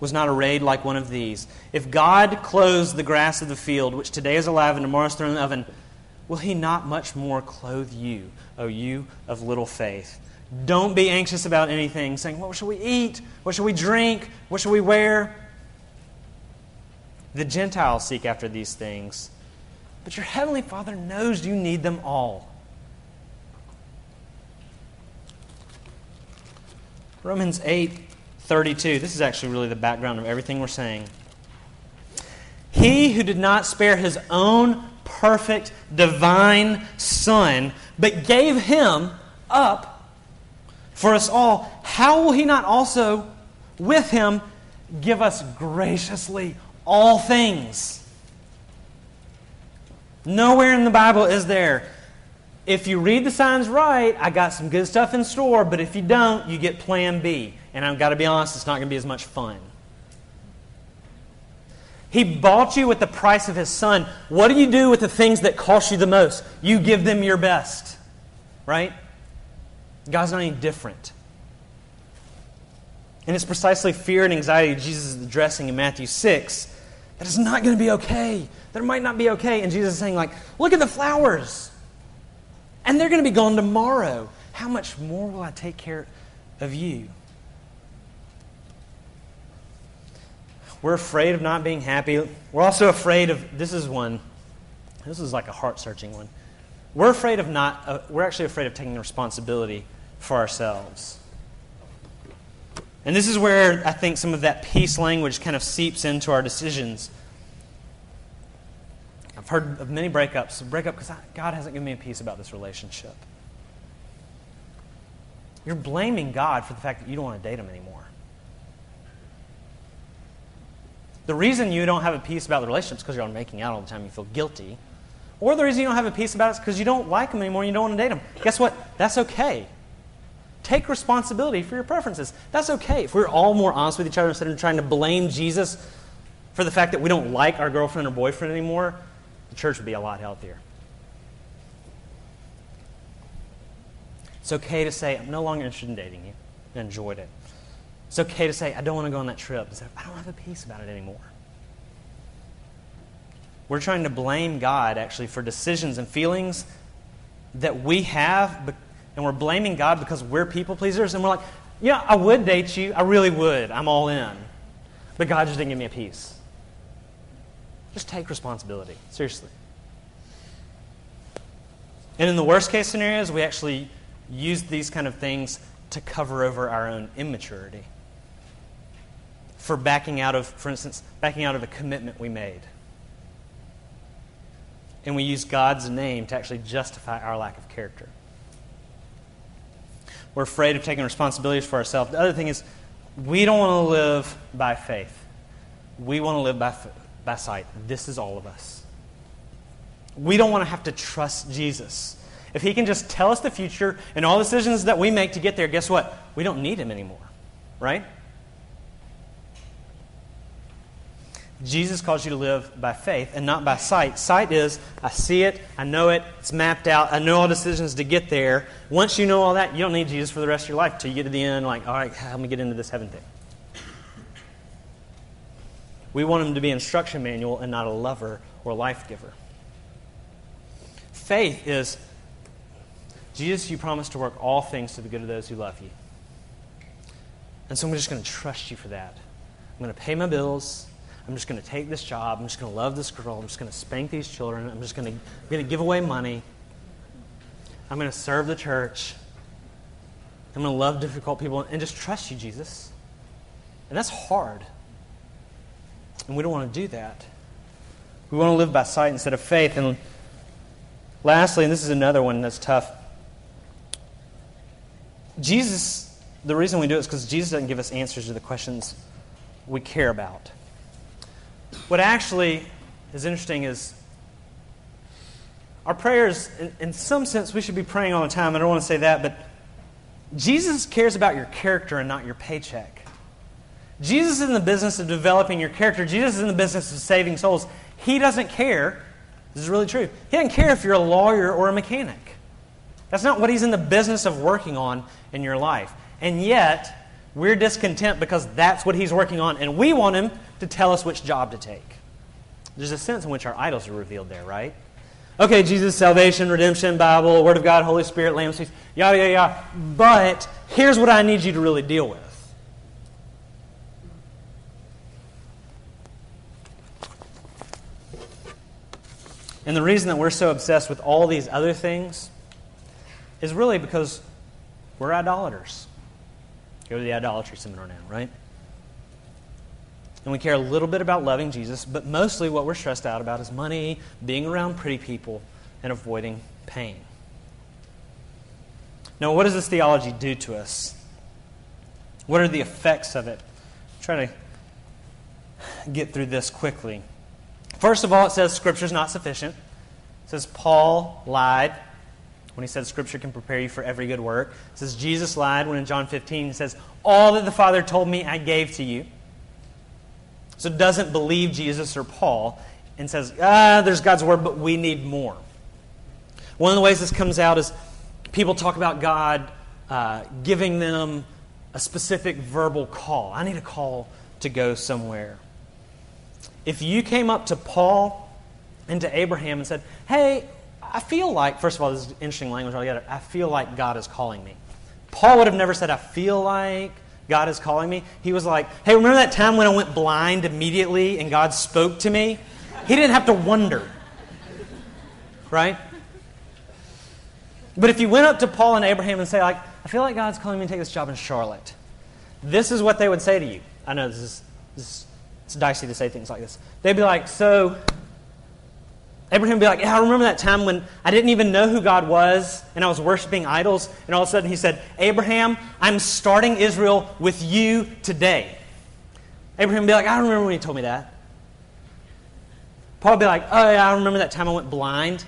was not arrayed like one of these. If God clothes the grass of the field, which today is alive and tomorrow is thrown in the oven, will he not much more clothe you, O you of little faith? Don't be anxious about anything, saying, What shall we eat? What shall we drink? What shall we wear? The Gentiles seek after these things, but your Heavenly Father knows you need them all. Romans 8 32. This is actually really the background of everything we're saying. He who did not spare his own perfect divine Son, but gave him up for us all, how will he not also with him give us graciously all things? Nowhere in the Bible is there. If you read the signs right, I got some good stuff in store, but if you don't, you get plan B. And I've got to be honest, it's not going to be as much fun. He bought you with the price of his son. What do you do with the things that cost you the most? You give them your best. Right? God's not any different. And it's precisely fear and anxiety Jesus is addressing in Matthew 6 it's not going to be okay. That might not be okay. And Jesus is saying, like, look at the flowers. And they're going to be gone tomorrow. How much more will I take care of you? We're afraid of not being happy. We're also afraid of this is one, this is like a heart searching one. We're afraid of not, uh, we're actually afraid of taking responsibility for ourselves. And this is where I think some of that peace language kind of seeps into our decisions. I've heard of many breakups. Break up because God hasn't given me a peace about this relationship. You're blaming God for the fact that you don't want to date him anymore. The reason you don't have a peace about the relationship is because you're on making out all the time. You feel guilty. Or the reason you don't have a peace about it is because you don't like him anymore and you don't want to date him. Guess what? That's okay. Take responsibility for your preferences. That's okay. If we're all more honest with each other instead of trying to blame Jesus for the fact that we don't like our girlfriend or boyfriend anymore, the church would be a lot healthier. It's okay to say, I'm no longer interested in dating you. I enjoyed it. It's okay to say, I don't want to go on that trip. Say, I don't have a peace about it anymore. We're trying to blame God actually for decisions and feelings that we have and we're blaming God because we're people pleasers, and we're like, yeah, I would date you. I really would. I'm all in. But God just didn't give me a peace. Just take responsibility. Seriously. And in the worst case scenarios, we actually use these kind of things to cover over our own immaturity. For backing out of, for instance, backing out of a commitment we made. And we use God's name to actually justify our lack of character. We're afraid of taking responsibilities for ourselves. The other thing is, we don't want to live by faith. We want to live by, by sight. This is all of us. We don't want to have to trust Jesus. If he can just tell us the future and all decisions that we make to get there, guess what? We don't need him anymore, right? Jesus calls you to live by faith and not by sight. Sight is, I see it, I know it, it's mapped out, I know all decisions to get there. Once you know all that, you don't need Jesus for the rest of your life until you get to the end, like, all right, help me get into this heaven thing. We want him to be instruction manual and not a lover or life giver. Faith is, Jesus, you promise to work all things to the good of those who love you. And so I'm just going to trust you for that. I'm going to pay my bills. I'm just going to take this job. I'm just going to love this girl. I'm just going to spank these children. I'm just going to, give away money. I'm going to serve the church. I'm going to love difficult people and just trust you, Jesus. And that's hard. And we don't want to do that. We want to live by sight instead of faith. And lastly, and this is another one that's tough Jesus, the reason we do it is because Jesus doesn't give us answers to the questions we care about. What actually is interesting is our prayers, in, in, some sense, we should be praying all the time. I don't want to say that, but Jesus cares about your character and not your paycheck. Jesus is in the business of developing your character. Jesus is in the business of saving souls. He doesn't care. This is really true. He doesn't care if you're a lawyer or a mechanic. That's not what he's in the business of working on in your life. And yet, we're discontent because that's what he's working on, and we want him to tell us which job to take. There's a sense in which our idols are revealed there, right? Okay, Jesus, salvation, redemption, Bible, Word of God, Holy Spirit, Lamb, yada, yada, yada. But here's what I need you to really deal with. And the reason that we're so obsessed with all these other things is really because we're idolaters. Go to the idolatry seminar now, right? And we care a little bit about loving Jesus, but mostly what we're stressed out about is money, being around pretty people, and avoiding pain. Now, what does this theology do to us? What are the effects of it? Try to get through this quickly. First of all, it says Scripture is not sufficient. It says Paul lied when he said Scripture can prepare you for every good work. It says Jesus lied when in John 15 he says, All that the Father told me, I gave to you. So doesn't believe Jesus or Paul and says, ah, there's God's word, but we need more. One of the ways this comes out is people talk about God uh, giving them a specific verbal call. I need a call to go somewhere. If you came up to Paul and to Abraham and said, hey, I feel like, first of all, this is interesting language altogether. I feel like God is calling me. Paul would have never said, I feel like God is calling me. He was like, hey, remember that time when I went blind immediately and God spoke to me? He didn't have to wonder. Right? But if you went up to Paul and Abraham and say, like, I feel like God's calling me to take this job in Charlotte, this is what they would say to you. I know this is, this is it's dicey to say things like this. They'd be like, so Abraham would be like, yeah, I remember that time when I didn't even know who God was and I was worshiping idols. And all of a sudden he said, Abraham, I'm starting Israel with you today. Abraham would be like, I remember when he told me that. Paul would be like, oh, yeah, I remember that time I went blind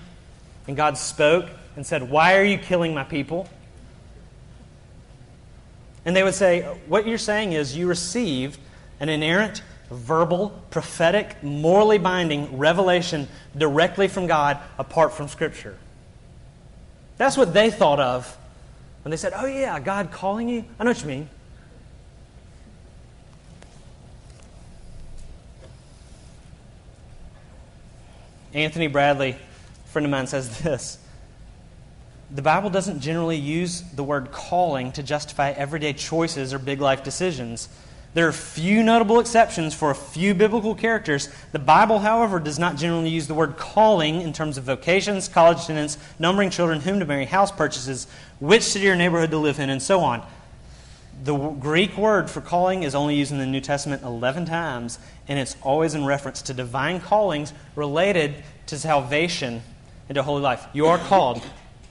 and God spoke and said, Why are you killing my people? And they would say, What you're saying is you received an inerrant, verbal, prophetic, morally binding revelation directly from God apart from Scripture. That's what they thought of when they said, Oh, yeah, God calling you? I know what you mean. Anthony Bradley, a friend of mine, says this the Bible doesn't generally use the word calling to justify everyday choices or big life decisions. There are few notable exceptions for a few biblical characters. The Bible, however, does not generally use the word calling in terms of vocations, college attendance, numbering children, whom to marry, house purchases, which city or neighborhood to live in, and so on. The Greek word for calling is only used in the New Testament 11 times, and it's always in reference to divine callings related to salvation and to holy life. You are called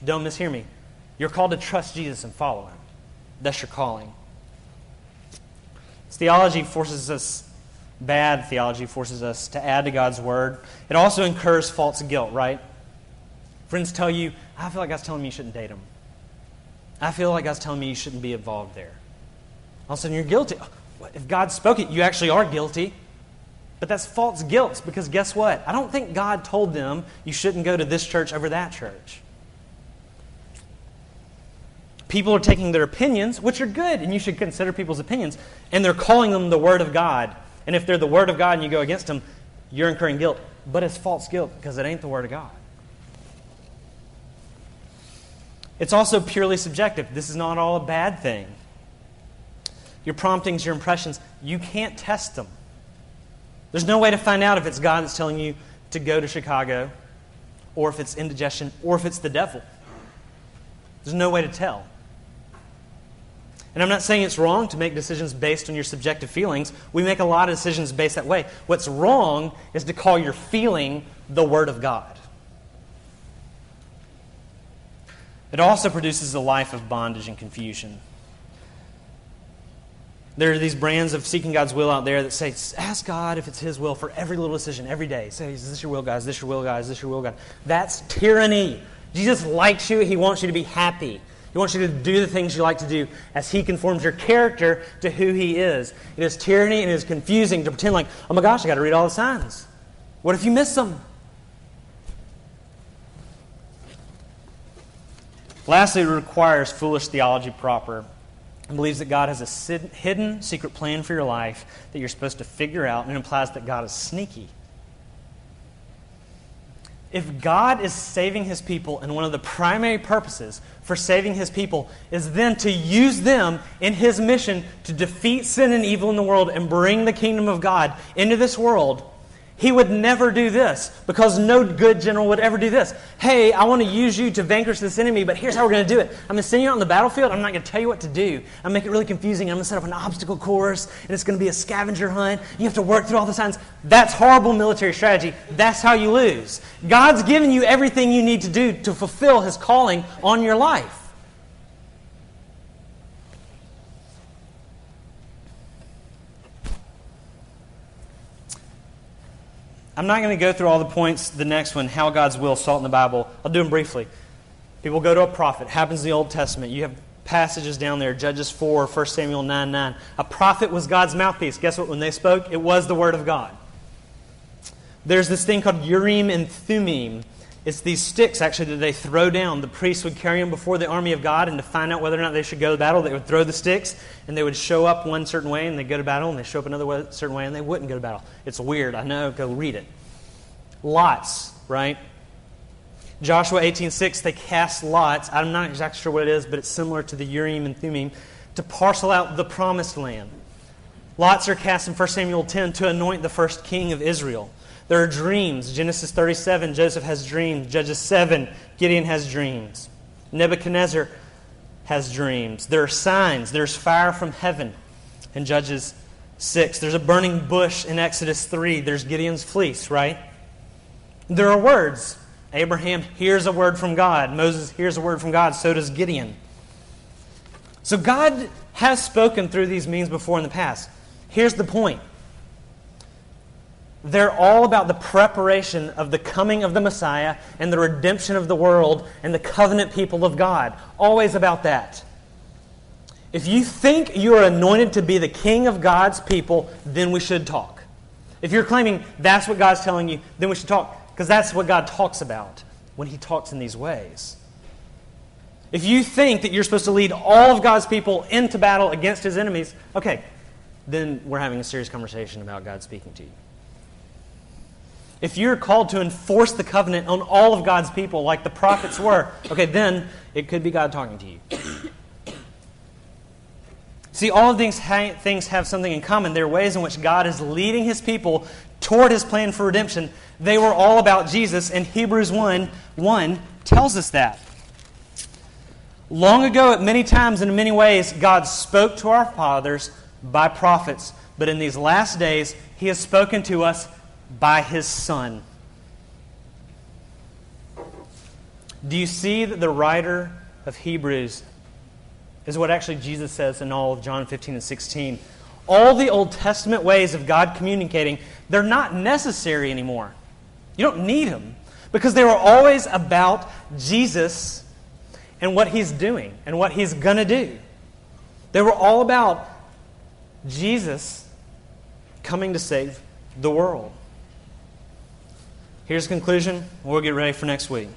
don't mishear me. You're called to trust Jesus and follow him. That's your calling. Theology forces us, bad theology forces us to add to God's word. It also incurs false guilt, right? Friends tell you, I feel like God's telling me you shouldn't date him. I feel like God's telling me you shouldn't be involved there. All of a sudden, you're guilty. If God spoke it, you actually are guilty. But that's false guilt because guess what? I don't think God told them you shouldn't go to this church over that church. People are taking their opinions, which are good, and you should consider people's opinions, and they're calling them the Word of God. And if they're the Word of God and you go against them, you're incurring guilt. But it's false guilt because it ain't the Word of God. It's also purely subjective. This is not all a bad thing. Your promptings, your impressions, you can't test them. There's no way to find out if it's God that's telling you to go to Chicago, or if it's indigestion, or if it's the devil. There's no way to tell. And I'm not saying it's wrong to make decisions based on your subjective feelings. We make a lot of decisions based that way. What's wrong is to call your feeling the Word of God. It also produces a life of bondage and confusion. There are these brands of seeking God's will out there that say, ask God if it's His will for every little decision every day. Say, is this your will, God? Is this your will, God? Is this your will, God? That's tyranny. Jesus likes you. He wants you to be happy. He wants you to do the things you like to do as He conforms your character to who He is. It is tyranny and it is confusing to pretend like, oh my gosh, I got to read all the signs. What if you miss them? Lastly, it requires foolish theology proper and believes that God has a hidden secret plan for your life that you're supposed to figure out and implies that God is sneaky if God is saving his people, and one of the primary purposes for saving his people is then to use them in his mission to defeat sin and evil in the world and bring the kingdom of God into this world, he would never do this because no good general would ever do this. Hey, I want to use you to vanquish this enemy, but here's how we're going to do it. I'm going to send you out on the battlefield. I'm not going to tell you what to do. I'm going to make it really confusing. I'm going to set up an obstacle course, and it's going to be a scavenger hunt. You have to work through all the signs. That's horrible military strategy. That's how you lose. God's given you everything you need to do to fulfill his calling on your life. I'm not going to go through all the points, the next one, how God's will sought in the Bible. I'll do them briefly. People go to a prophet. Happens in the Old Testament. You have passages down there Judges 4, 1 Samuel 9 9. A prophet was God's mouthpiece. Guess what? When they spoke, it was the Word of God. There's this thing called Urim and Thummim. It's these sticks, actually, that they throw down. The priests would carry them before the army of God, and to find out whether or not they should go to battle, they would throw the sticks, and they would show up one certain way, and they'd go to battle, and they show up another way, certain way, and they wouldn't go to battle. It's weird. I know. Go read it. Lots, right? Joshua 18:6, they cast lots. I'm not exactly sure what it is, but it's similar to the Urim and Thummim to parcel out the promised land. Lots are cast in 1 Samuel 10 to anoint the first king of Israel. There are dreams. Genesis 37, Joseph has dreams. Judges 7, Gideon has dreams. Nebuchadnezzar has dreams. There are signs. There's fire from heaven in Judges 6. There's a burning bush in Exodus 3. There's Gideon's fleece, right? There are words. Abraham hears a word from God. Moses hears a word from God. So does Gideon. So God has spoken through these means before in the past. Here's the point they're all about the preparation of the coming of the Messiah and the redemption of the world and the covenant people of God. Always about that. If you think you are anointed to be the king of God's people, then we should talk. If you're claiming that's what God's telling you, then we should talk, because that's what God talks about when He talks in these ways. If you think that you're supposed to lead all of God's people into battle against His enemies, okay, then we're having a serious conversation about God speaking to you. If you're called to enforce the covenant on all of God's people like the prophets were, okay, then it could be God talking to you. See, all of these things have something in common. They're ways in which God is leading his people toward his plan for redemption. They were all about Jesus, and Hebrews 1 1 tells us that. Long ago, at many times and in many ways, God spoke to our fathers by prophets, but in these last days, he has spoken to us by his Son. Do you see that the writer of Hebrews is what actually Jesus says in all of John 15 and 16? All the Old Testament ways of God communicating, they're not necessary anymore. You don't need them because they were always about Jesus and what he's doing and what he's going to do. They were all about Jesus coming to save the world. Here's the conclusion. We'll get ready for next week.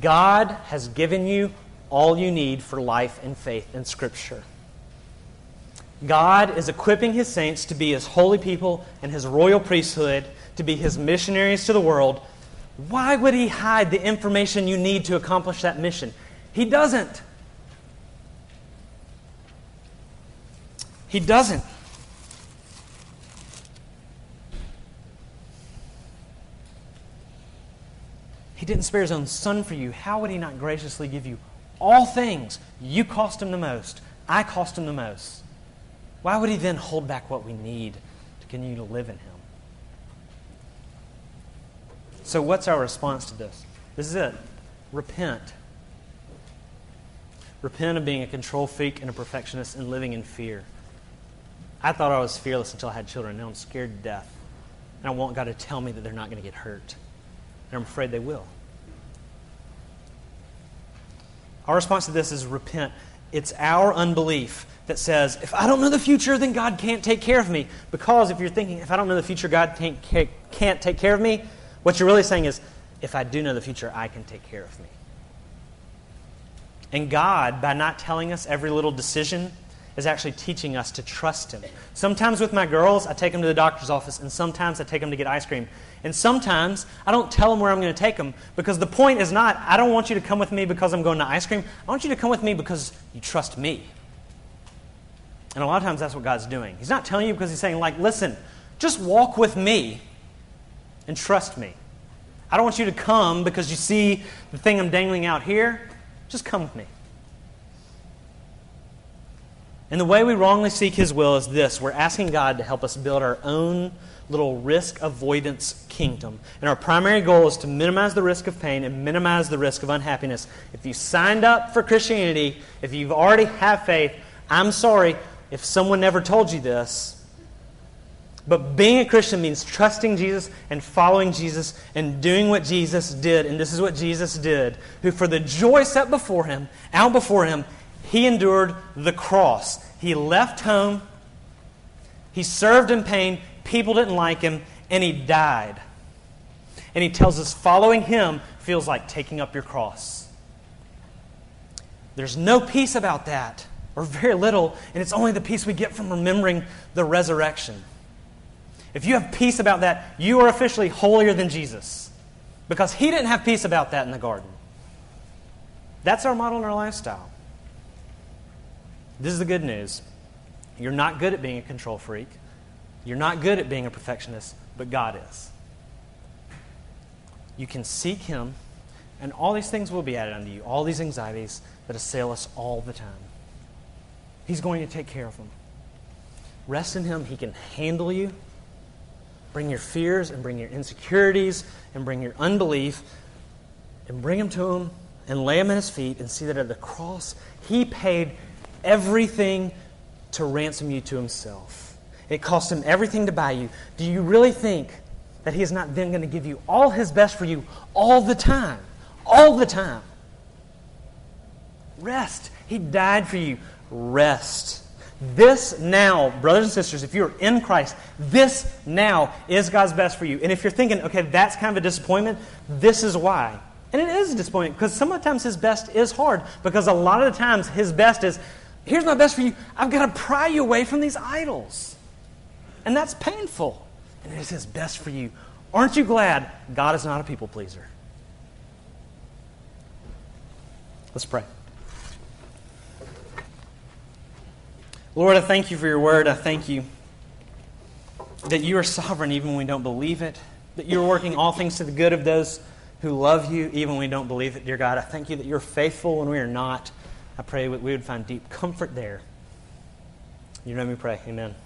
God has given you all you need for life and faith in Scripture. God is equipping His saints to be His holy people and His royal priesthood, to be His missionaries to the world. Why would He hide the information you need to accomplish that mission? He doesn't. He doesn't. He didn't spare his own son for you. How would he not graciously give you all things? You cost him the most. I cost him the most. Why would he then hold back what we need to continue to live in him? So, what's our response to this? This is it repent. Repent of being a control freak and a perfectionist and living in fear. I thought I was fearless until I had children. Now I'm scared to death. And I want God to tell me that they're not going to get hurt. And I'm afraid they will. Our response to this is repent. It's our unbelief that says, if I don't know the future, then God can't take care of me. Because if you're thinking, if I don't know the future, God can't take care of me, what you're really saying is, if I do know the future, I can take care of me. And God, by not telling us every little decision, is actually teaching us to trust Him. Sometimes with my girls, I take them to the doctor's office, and sometimes I take them to get ice cream. And sometimes I don't tell them where I'm going to take them because the point is not, I don't want you to come with me because I'm going to ice cream. I want you to come with me because you trust me. And a lot of times that's what God's doing. He's not telling you because He's saying, like, listen, just walk with me and trust me. I don't want you to come because you see the thing I'm dangling out here. Just come with me. And the way we wrongly seek His will is this we're asking God to help us build our own little risk avoidance kingdom. And our primary goal is to minimize the risk of pain and minimize the risk of unhappiness. If you signed up for Christianity, if you've already have faith, I'm sorry if someone never told you this. But being a Christian means trusting Jesus and following Jesus and doing what Jesus did. And this is what Jesus did, who for the joy set before him, out before him, he endured the cross. He left home. He served in pain. People didn't like him, and he died. And he tells us following him feels like taking up your cross. There's no peace about that, or very little, and it's only the peace we get from remembering the resurrection. If you have peace about that, you are officially holier than Jesus Because he didn't have peace about that in the garden. That's our model and our lifestyle. This is the good news. You're not good at being a control freak. You're not good at being a perfectionist, but God is. You can seek Him, and all these things will be added unto you, all these anxieties that assail us all the time. He's going to take care of them. Rest in Him. He can handle you. Bring your fears and bring your insecurities and bring your unbelief and bring them to Him and lay them at His feet and see that at the cross, He paid everything to ransom you to Himself. It cost Him everything to buy you. Do you really think that He is not then going to give you all His best for you all the time? All the time. Rest. He died for you. Rest. This now, brothers and sisters, if you're in Christ, this now is God's best for you. And if you're thinking, okay, that's kind of a disappointment, this is why. And it is a disappointment because sometimes His best is hard because a lot of the times His best is, here's my best for you. I've got to pry you away from these idols. And that's painful. And it is His best for you. Aren't you glad God is not a people pleaser? Let's pray. Lord, I thank you for your word. I thank you that you are sovereign even when we don't believe it, that you're working all things to the good of those who love you even when we don't believe it, dear God. I thank you that you're faithful when we are not. I pray we would find deep comfort there. You know me pray. Amen.